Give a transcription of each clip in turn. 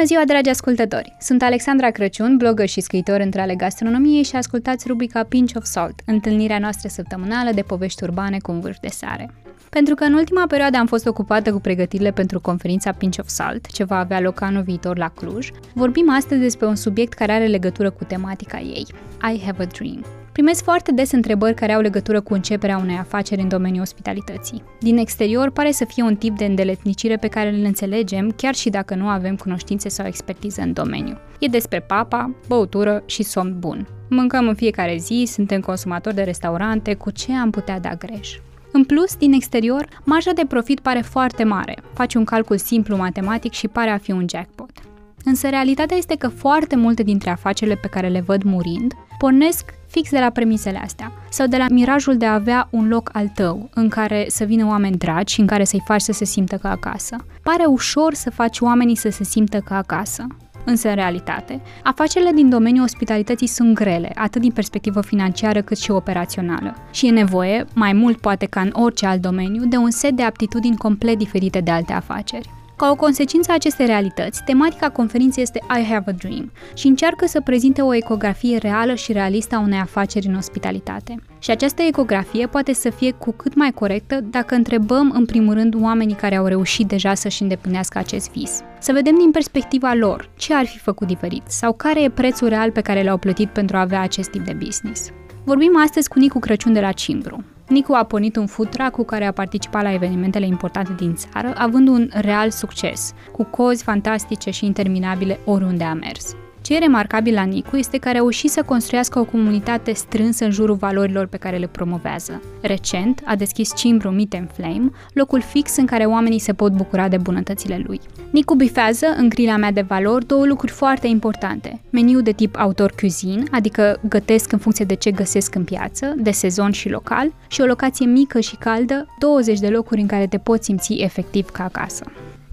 Bună ziua, dragi ascultători! Sunt Alexandra Crăciun, blogger și scriitor între ale gastronomiei și ascultați rubrica Pinch of Salt, întâlnirea noastră săptămânală de povești urbane cu un vârf de sare. Pentru că în ultima perioadă am fost ocupată cu pregătirile pentru conferința Pinch of Salt, ce va avea loc anul viitor la Cluj, vorbim astăzi despre un subiect care are legătură cu tematica ei, I Have a Dream. Primesc foarte des întrebări care au legătură cu începerea unei afaceri în domeniul ospitalității. Din exterior pare să fie un tip de îndeletnicire pe care îl înțelegem chiar și dacă nu avem cunoștințe sau expertiză în domeniu. E despre papa, băutură și somn bun. Mâncăm în fiecare zi, suntem consumatori de restaurante, cu ce am putea da greș? În plus, din exterior, marja de profit pare foarte mare. Faci un calcul simplu matematic și pare a fi un jackpot. Însă realitatea este că foarte multe dintre afacerile pe care le văd murind pornesc fix de la premisele astea sau de la mirajul de a avea un loc al tău în care să vină oameni dragi și în care să-i faci să se simtă ca acasă. Pare ușor să faci oamenii să se simtă ca acasă. Însă, în realitate, afacerile din domeniul ospitalității sunt grele, atât din perspectivă financiară cât și operațională. Și e nevoie, mai mult poate ca în orice alt domeniu, de un set de aptitudini complet diferite de alte afaceri. Ca o consecință a acestei realități, tematica conferinței este I Have a Dream și încearcă să prezinte o ecografie reală și realistă a unei afaceri în ospitalitate. Și această ecografie poate să fie cu cât mai corectă dacă întrebăm în primul rând oamenii care au reușit deja să-și îndeplinească acest vis. Să vedem din perspectiva lor ce ar fi făcut diferit sau care e prețul real pe care l-au plătit pentru a avea acest tip de business. Vorbim astăzi cu Nicu Crăciun de la Cimbru, Nicu a pornit un food truck cu care a participat la evenimentele importante din țară, având un real succes, cu cozi fantastice și interminabile oriunde a mers. Ce e remarcabil la Nicu este că a reușit să construiască o comunitate strânsă în jurul valorilor pe care le promovează. Recent a deschis Cimbru Meet and Flame, locul fix în care oamenii se pot bucura de bunătățile lui. Nicu bifează, în grila mea de valori, două lucruri foarte importante. Meniu de tip autor cuisine, adică gătesc în funcție de ce găsesc în piață, de sezon și local, și o locație mică și caldă, 20 de locuri în care te poți simți efectiv ca acasă.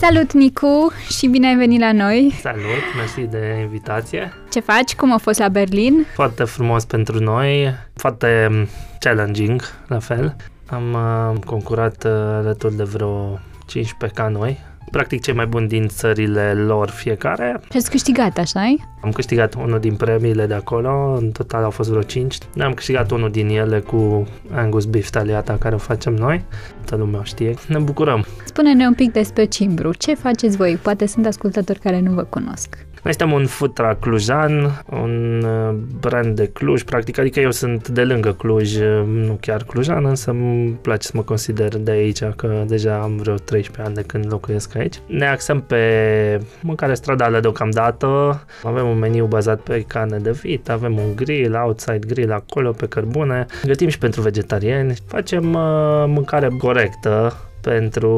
Salut, Nicu, și bine ai venit la noi! Salut, mersi de invitație! Ce faci? Cum a fost la Berlin? Foarte frumos pentru noi, foarte challenging, la fel. Am uh, concurat uh, alături de vreo 15 ca noi, practic cei mai buni din țările lor fiecare. Și ați câștigat, așa Am câștigat unul din premiile de acolo, în total au fost vreo 5. Am câștigat unul din ele cu Angus Beef Taliata, care o facem noi. Toată lumea știe. Ne bucurăm. Spune-ne un pic despre Cimbru. Ce faceți voi? Poate sunt ascultători care nu vă cunosc. Noi suntem un food truck clujan, un uh, brand de Cluj, practic, adică eu sunt de lângă Cluj, uh, nu chiar clujan, însă îmi place să mă consider de aici, că deja am vreo 13 ani de când locuiesc aici. Ne axăm pe mâncare stradală deocamdată, avem un meniu bazat pe carne de vit, avem un grill, outside grill acolo pe cărbune, gătim și pentru vegetariani, facem uh, mâncare corectă, pentru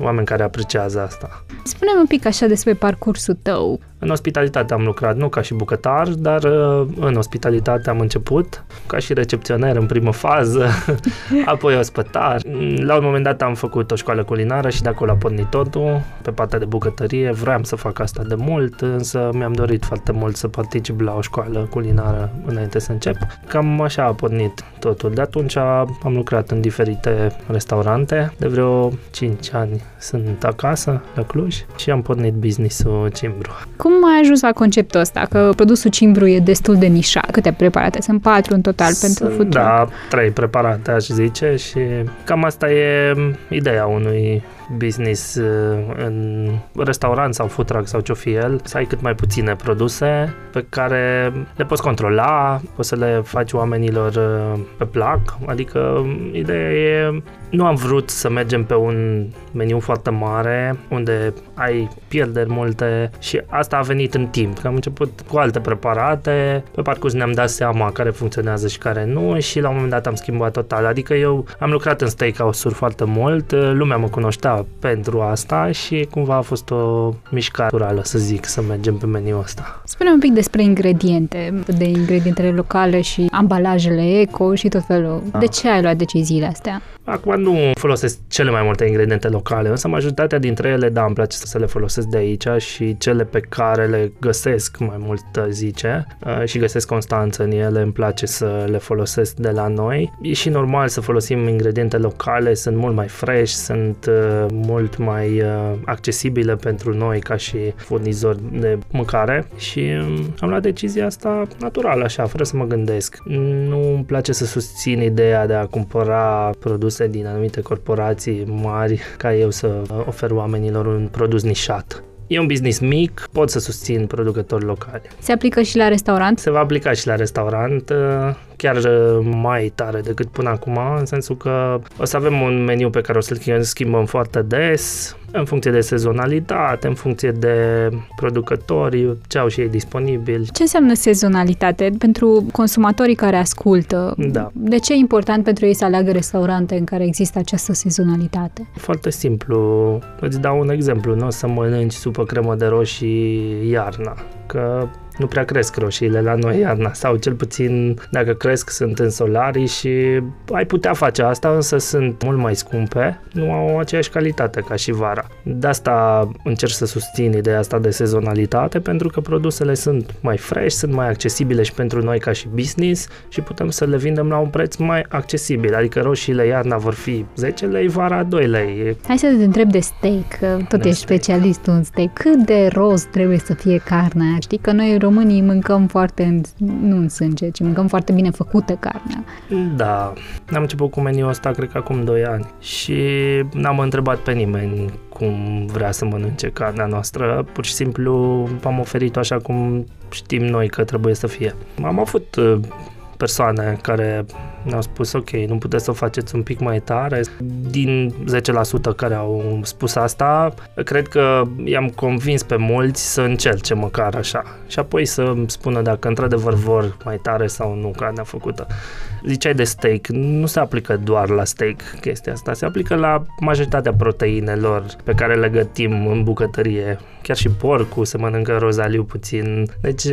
oameni care apreciază asta. Spune-mi un pic așa despre parcursul tău. În ospitalitate am lucrat, nu ca și bucătar, dar uh, în ospitalitate am început ca și recepționer în primă fază, apoi ospătar. La un moment dat am făcut o școală culinară și de acolo a pornit totul, pe partea de bucătărie. Vroiam să fac asta de mult, însă mi-am dorit foarte mult să particip la o școală culinară înainte să încep. Cam așa a pornit totul. De atunci am lucrat în diferite restaurante. De vreo 5 ani sunt acasă, la Cluj, și am pornit business-ul Cimbru. Cum ai ajuns la conceptul ăsta? Că produsul Cimbru e destul de nișat. Câte preparate? Sunt patru în total Sunt, pentru food Da, trei preparate, aș zice, și cam asta e ideea unui business uh, în restaurant sau food truck sau ce-o fi el, să ai cât mai puține produse pe care le poți controla, poți să le faci oamenilor uh, pe plac, adică ideea e nu am vrut să mergem pe un meniu foarte mare unde ai pierderi multe și asta a venit în timp. Că am început cu alte preparate, pe parcurs ne-am dat seama care funcționează și care nu și la un moment dat am schimbat total. Adică eu am lucrat în steakhouse-uri foarte mult, lumea mă cunoștea pentru asta și cumva a fost o mișcare naturală, să zic, să mergem pe meniul ăsta. Spune un pic despre ingrediente, de ingredientele locale și ambalajele eco și tot felul. De ce ai luat deciziile astea? Acum nu folosesc cele mai multe ingrediente locale, însă majoritatea dintre ele, da, îmi place să le folosesc de aici și cele pe care le găsesc mai mult zice uh, și găsesc constanță în ele, îmi place să le folosesc de la noi. E și normal să folosim ingrediente locale, sunt mult mai fresh, sunt uh, mult mai uh, accesibile pentru noi ca și furnizori de mâncare și um, am luat decizia asta natural, așa, fără să mă gândesc. Nu îmi place să susțin ideea de a cumpăra produse din anumite corporații mari ca eu să ofer oamenilor un produs nișat. E un business mic, pot să susțin producători locali. Se aplică și la restaurant? Se va aplica și la restaurant, uh, chiar uh, mai tare decât până acum, în sensul că o să avem un meniu pe care o să-l schimbăm foarte des, în funcție de sezonalitate, în funcție de producători, ce au și ei disponibil. Ce înseamnă sezonalitate pentru consumatorii care ascultă? Da. De ce e important pentru ei să aleagă restaurante în care există această sezonalitate? Foarte simplu. Îți dau un exemplu. Nu o să mănânci supă cremă de roșii iarna, că nu prea cresc roșiile la noi iarna sau cel puțin dacă cresc sunt în solarii și ai putea face asta, însă sunt mult mai scumpe, nu au aceeași calitate ca și vara. De asta încerc să susțin ideea asta de sezonalitate pentru că produsele sunt mai fresh, sunt mai accesibile și pentru noi ca și business și putem să le vindem la un preț mai accesibil, adică roșiile iarna vor fi 10 lei, vara 2 lei. Hai să te întreb de steak, că tot de ești steak. specialist în steak. Cât de roz trebuie să fie carnea? Știi că noi românii mâncăm foarte, în, nu în sânge, ci mâncăm foarte bine făcută carnea. Da, am început cu meniul ăsta cred că acum 2 ani și n-am întrebat pe nimeni cum vrea să mănânce carnea noastră, pur și simplu am oferit-o așa cum știm noi că trebuie să fie. Am avut uh, persoane care ne-au spus ok, nu puteți să o faceți un pic mai tare. Din 10% care au spus asta, cred că i-am convins pe mulți să încerce măcar așa și apoi să spună dacă într-adevăr vor mai tare sau nu carnea făcută. Ziceai de steak, nu se aplică doar la steak chestia asta, se aplică la majoritatea proteinelor pe care le gătim în bucătărie. Chiar și porcul se mănâncă rozaliu puțin, deci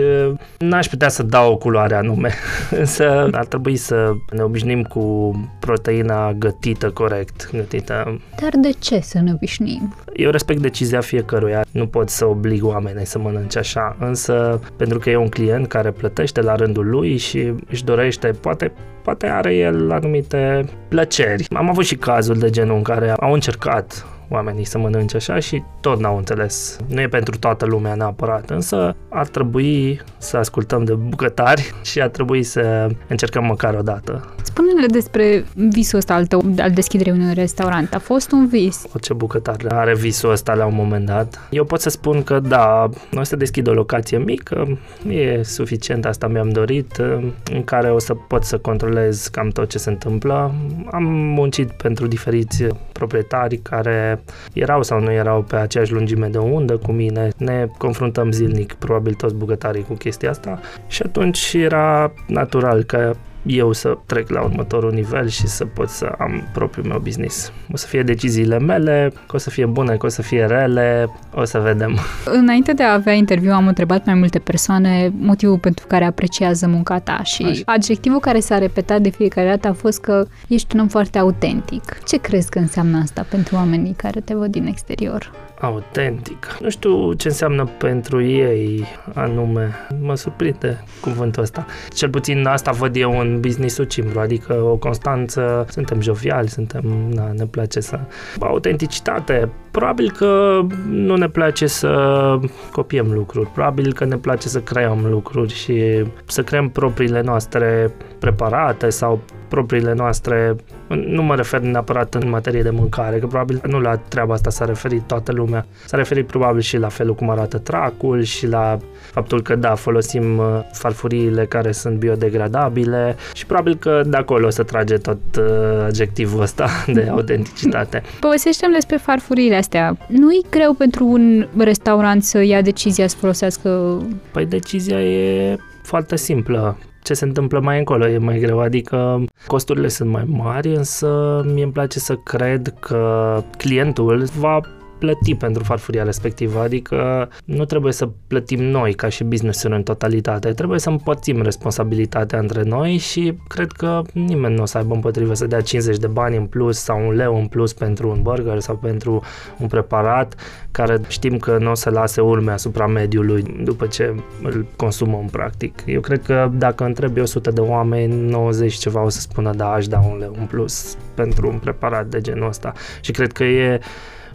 n-aș putea să dau o culoare anume, însă ar trebui să ne obișnim cu proteina gătită corect, gătită. Dar de ce să ne obișnim? Eu respect decizia fiecăruia, nu pot să oblig oamenii să mănânce așa, însă pentru că e un client care plătește la rândul lui și își dorește, poate poate are el anumite plăceri. Am avut și cazul de genul în care au încercat oamenii să mănânce așa și tot n-au înțeles. Nu e pentru toată lumea neapărat, însă ar trebui să ascultăm de bucătari și ar trebui să încercăm măcar o dată. Spune-ne despre visul ăsta al tău, al deschiderii unui restaurant. A fost un vis? Orice bucătar are visul ăsta la un moment dat. Eu pot să spun că da, o să deschid o locație mică, e suficient, asta mi-am dorit, în care o să pot să controlez cam tot ce se întâmplă. Am muncit pentru diferiți proprietari care erau sau nu erau pe aceeași lungime de undă cu mine. Ne confruntăm zilnic, probabil toți bucătarii cu chestia asta și atunci era natural că eu să trec la următorul nivel și să pot să am propriul meu business. O să fie deciziile mele, că o să fie bune, că o să fie rele, o să vedem. Înainte de a avea interviu, am întrebat mai multe persoane motivul pentru care apreciază munca ta și Așa. adjectivul care s-a repetat de fiecare dată a fost că ești un om foarte autentic. Ce crezi că înseamnă asta pentru oamenii care te văd din exterior? autentic. Nu știu ce înseamnă pentru ei anume. Mă surprinde cuvântul ăsta. Cel puțin asta văd eu în business-ul Cimbru, adică o constanță, suntem joviali, suntem, na, ne place să... Autenticitate, probabil că nu ne place să copiem lucruri, probabil că ne place să creăm lucruri și să creăm propriile noastre preparate sau propriile noastre, nu mă refer neapărat în materie de mâncare, că probabil nu la treaba asta s-a referit toată lumea, s-a referit probabil și la felul cum arată tracul și la faptul că da, folosim uh, farfuriile care sunt biodegradabile și probabil că de acolo se trage tot uh, adjectivul ăsta de autenticitate. Povestește-mi despre farfuriile astea. Nu e greu pentru un restaurant să ia decizia să folosească... Păi decizia e foarte simplă ce se întâmplă mai încolo e mai greu, adică costurile sunt mai mari, însă mie îmi place să cred că clientul va plăti pentru farfuria respectivă, adică nu trebuie să plătim noi ca și business în totalitate, trebuie să împărțim responsabilitatea între noi și cred că nimeni nu o să aibă împotrivă să dea 50 de bani în plus sau un leu în plus pentru un burger sau pentru un preparat care știm că nu o să lase urme asupra mediului după ce îl consumăm practic. Eu cred că dacă întrebi 100 de oameni, 90 ceva o să spună da, aș da un leu în plus pentru un preparat de genul ăsta. Și cred că e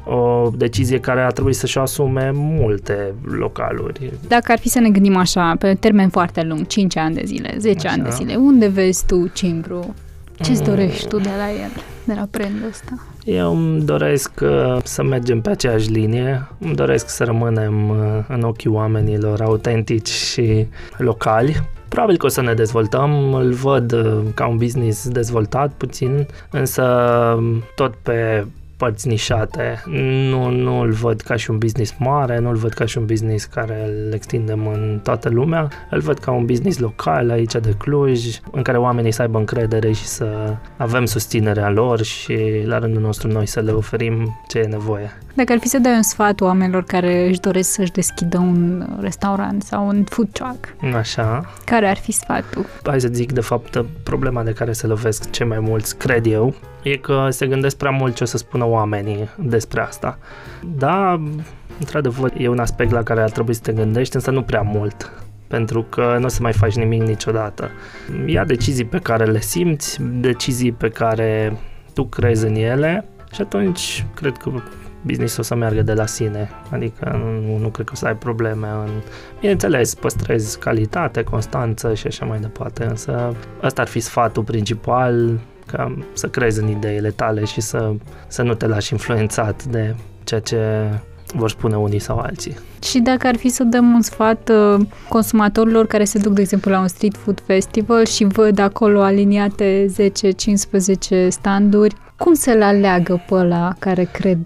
o decizie care a trebuit să-și asume multe localuri. Dacă ar fi să ne gândim așa, pe termen foarte lung, 5 ani de zile, 10 așa. ani de zile, unde vezi tu Cimbru? Ce-ți mm. dorești tu de la el, de la brandul ăsta? Eu îmi doresc uh, să mergem pe aceeași linie, îmi doresc să rămânem uh, în ochii oamenilor autentici și locali. Probabil că o să ne dezvoltăm, îl văd uh, ca un business dezvoltat puțin, însă tot pe părți nișate. Nu, nu îl văd ca și un business mare, nu îl văd ca și un business care îl extindem în toată lumea. Îl văd ca un business local aici de Cluj, în care oamenii să aibă încredere și să avem susținerea lor și la rândul nostru noi să le oferim ce e nevoie. Dacă ar fi să dai un sfat oamenilor care își doresc să-și deschidă un restaurant sau un food truck, Așa. care ar fi sfatul? Hai să zic, de fapt, problema de care se lovesc cei mai mulți, cred eu, e că se gândesc prea mult ce o să spună oamenii despre asta. Da, într-adevăr, e un aspect la care ar trebui să te gândești, însă nu prea mult pentru că nu o să mai faci nimic niciodată. Ia decizii pe care le simți, decizii pe care tu crezi în ele și atunci cred că business o să meargă de la sine, adică nu, nu cred că o să ai probleme în... Bineînțeles, păstrezi calitate, constanță și așa mai departe, însă ăsta ar fi sfatul principal, ca să crezi în ideile tale și să, să nu te lași influențat de ceea ce vor spune unii sau alții. Și dacă ar fi să dăm un sfat uh, consumatorilor care se duc, de exemplu, la un street food festival și văd acolo aliniate 10-15 standuri, cum să-l aleagă pe ăla care cred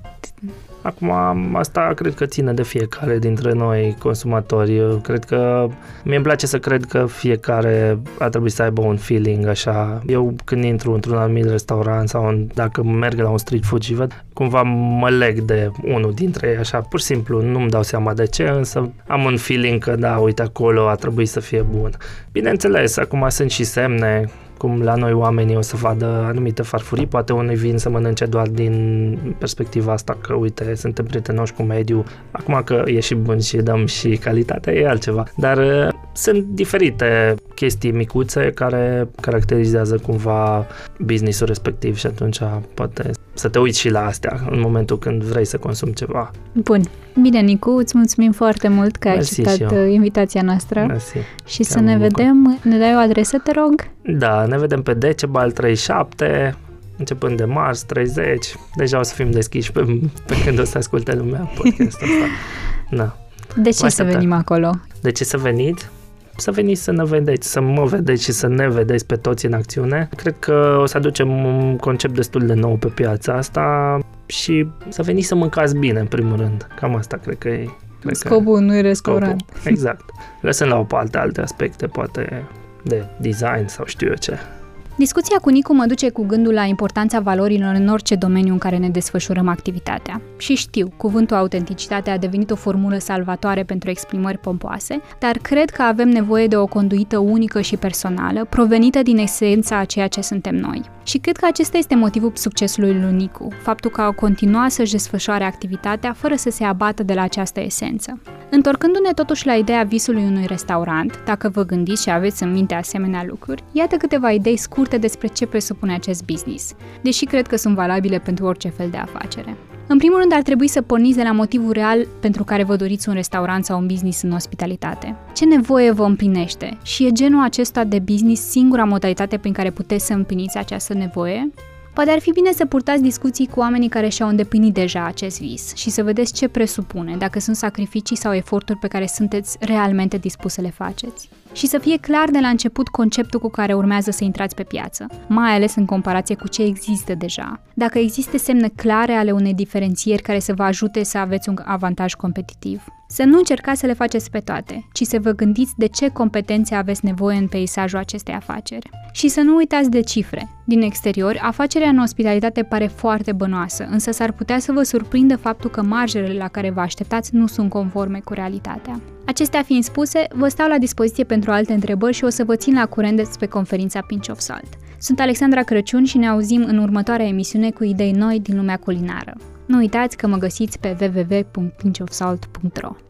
Acum, asta cred că ține de fiecare dintre noi consumatori. Eu cred că mie îmi place să cred că fiecare ar trebui să aibă un feeling așa. Eu când intru într-un anumit restaurant sau în, dacă merg la un street food și văd, cumva mă leg de unul dintre ei așa, pur și simplu, nu-mi dau seama de ce, însă am un feeling că da, uite acolo a trebuit să fie bun. Bineînțeles, acum sunt și semne cum la noi oamenii o să vadă anumite farfurii, poate unii vin să mănânce doar din perspectiva asta că, uite, suntem prietenoși cu mediul. Acum că e și bun și dăm și calitatea, e altceva. Dar uh, sunt diferite chestii micuțe care caracterizează cumva businessul respectiv și atunci poate să te uiți și la astea în momentul când vrei să consumi ceva. Bun. Bine, Nicu, îți mulțumim foarte mult că ai Mersi acceptat uh, invitația noastră. Mersi. Și Chiar să ne vedem. Ne dai o adresă, te rog? Da, ne vedem pe Decebal 37, începând de marți 30. Deja o să fim deschiși pe, pe când o să asculte lumea podcastul ăsta. Da. De ce să venim acolo? De ce să veniți? Să veniți să ne vedeți, să mă vedeți și să ne vedeți pe toți în acțiune. Cred că o să aducem un concept destul de nou pe piața asta și să veniți să mâncați bine, în primul rând. Cam asta cred că e. Cred scopul că nu-i restaurant. Scopul. Exact. Lăsând la o alte, alte aspecte, poate de design sau știu eu ce. Discuția cu Nicu mă duce cu gândul la importanța valorilor în orice domeniu în care ne desfășurăm activitatea. Și știu, cuvântul autenticitate a devenit o formulă salvatoare pentru exprimări pompoase, dar cred că avem nevoie de o conduită unică și personală, provenită din esența a ceea ce suntem noi. Și cred că acesta este motivul succesului lui Nicu, faptul că a continuat să-și desfășoare activitatea fără să se abată de la această esență. Întorcându-ne totuși la ideea visului unui restaurant, dacă vă gândiți și aveți în minte asemenea lucruri, iată câteva idei scurte despre ce presupune acest business, deși cred că sunt valabile pentru orice fel de afacere. În primul rând, ar trebui să porniți de la motivul real pentru care vă doriți un restaurant sau un business în ospitalitate. Ce nevoie vă împlinește? Și e genul acesta de business singura modalitate prin care puteți să împliniți această nevoie? Poate ar fi bine să purtați discuții cu oamenii care și-au îndeplinit deja acest vis și să vedeți ce presupune, dacă sunt sacrificii sau eforturi pe care sunteți realmente dispus să le faceți. Și să fie clar de la început conceptul cu care urmează să intrați pe piață, mai ales în comparație cu ce există deja. Dacă există semne clare ale unei diferențieri care să vă ajute să aveți un avantaj competitiv. Să nu încercați să le faceți pe toate, ci să vă gândiți de ce competențe aveți nevoie în peisajul acestei afaceri. Și să nu uitați de cifre. Din exterior, afacerea în ospitalitate pare foarte bănoasă, însă s-ar putea să vă surprindă faptul că marjele la care vă așteptați nu sunt conforme cu realitatea. Acestea fiind spuse, vă stau la dispoziție pentru alte întrebări și o să vă țin la curent despre conferința Pinch of Salt. Sunt Alexandra Crăciun și ne auzim în următoarea emisiune cu idei noi din lumea culinară. Nu uitați că mă găsiți pe www.pinchofsalt.ro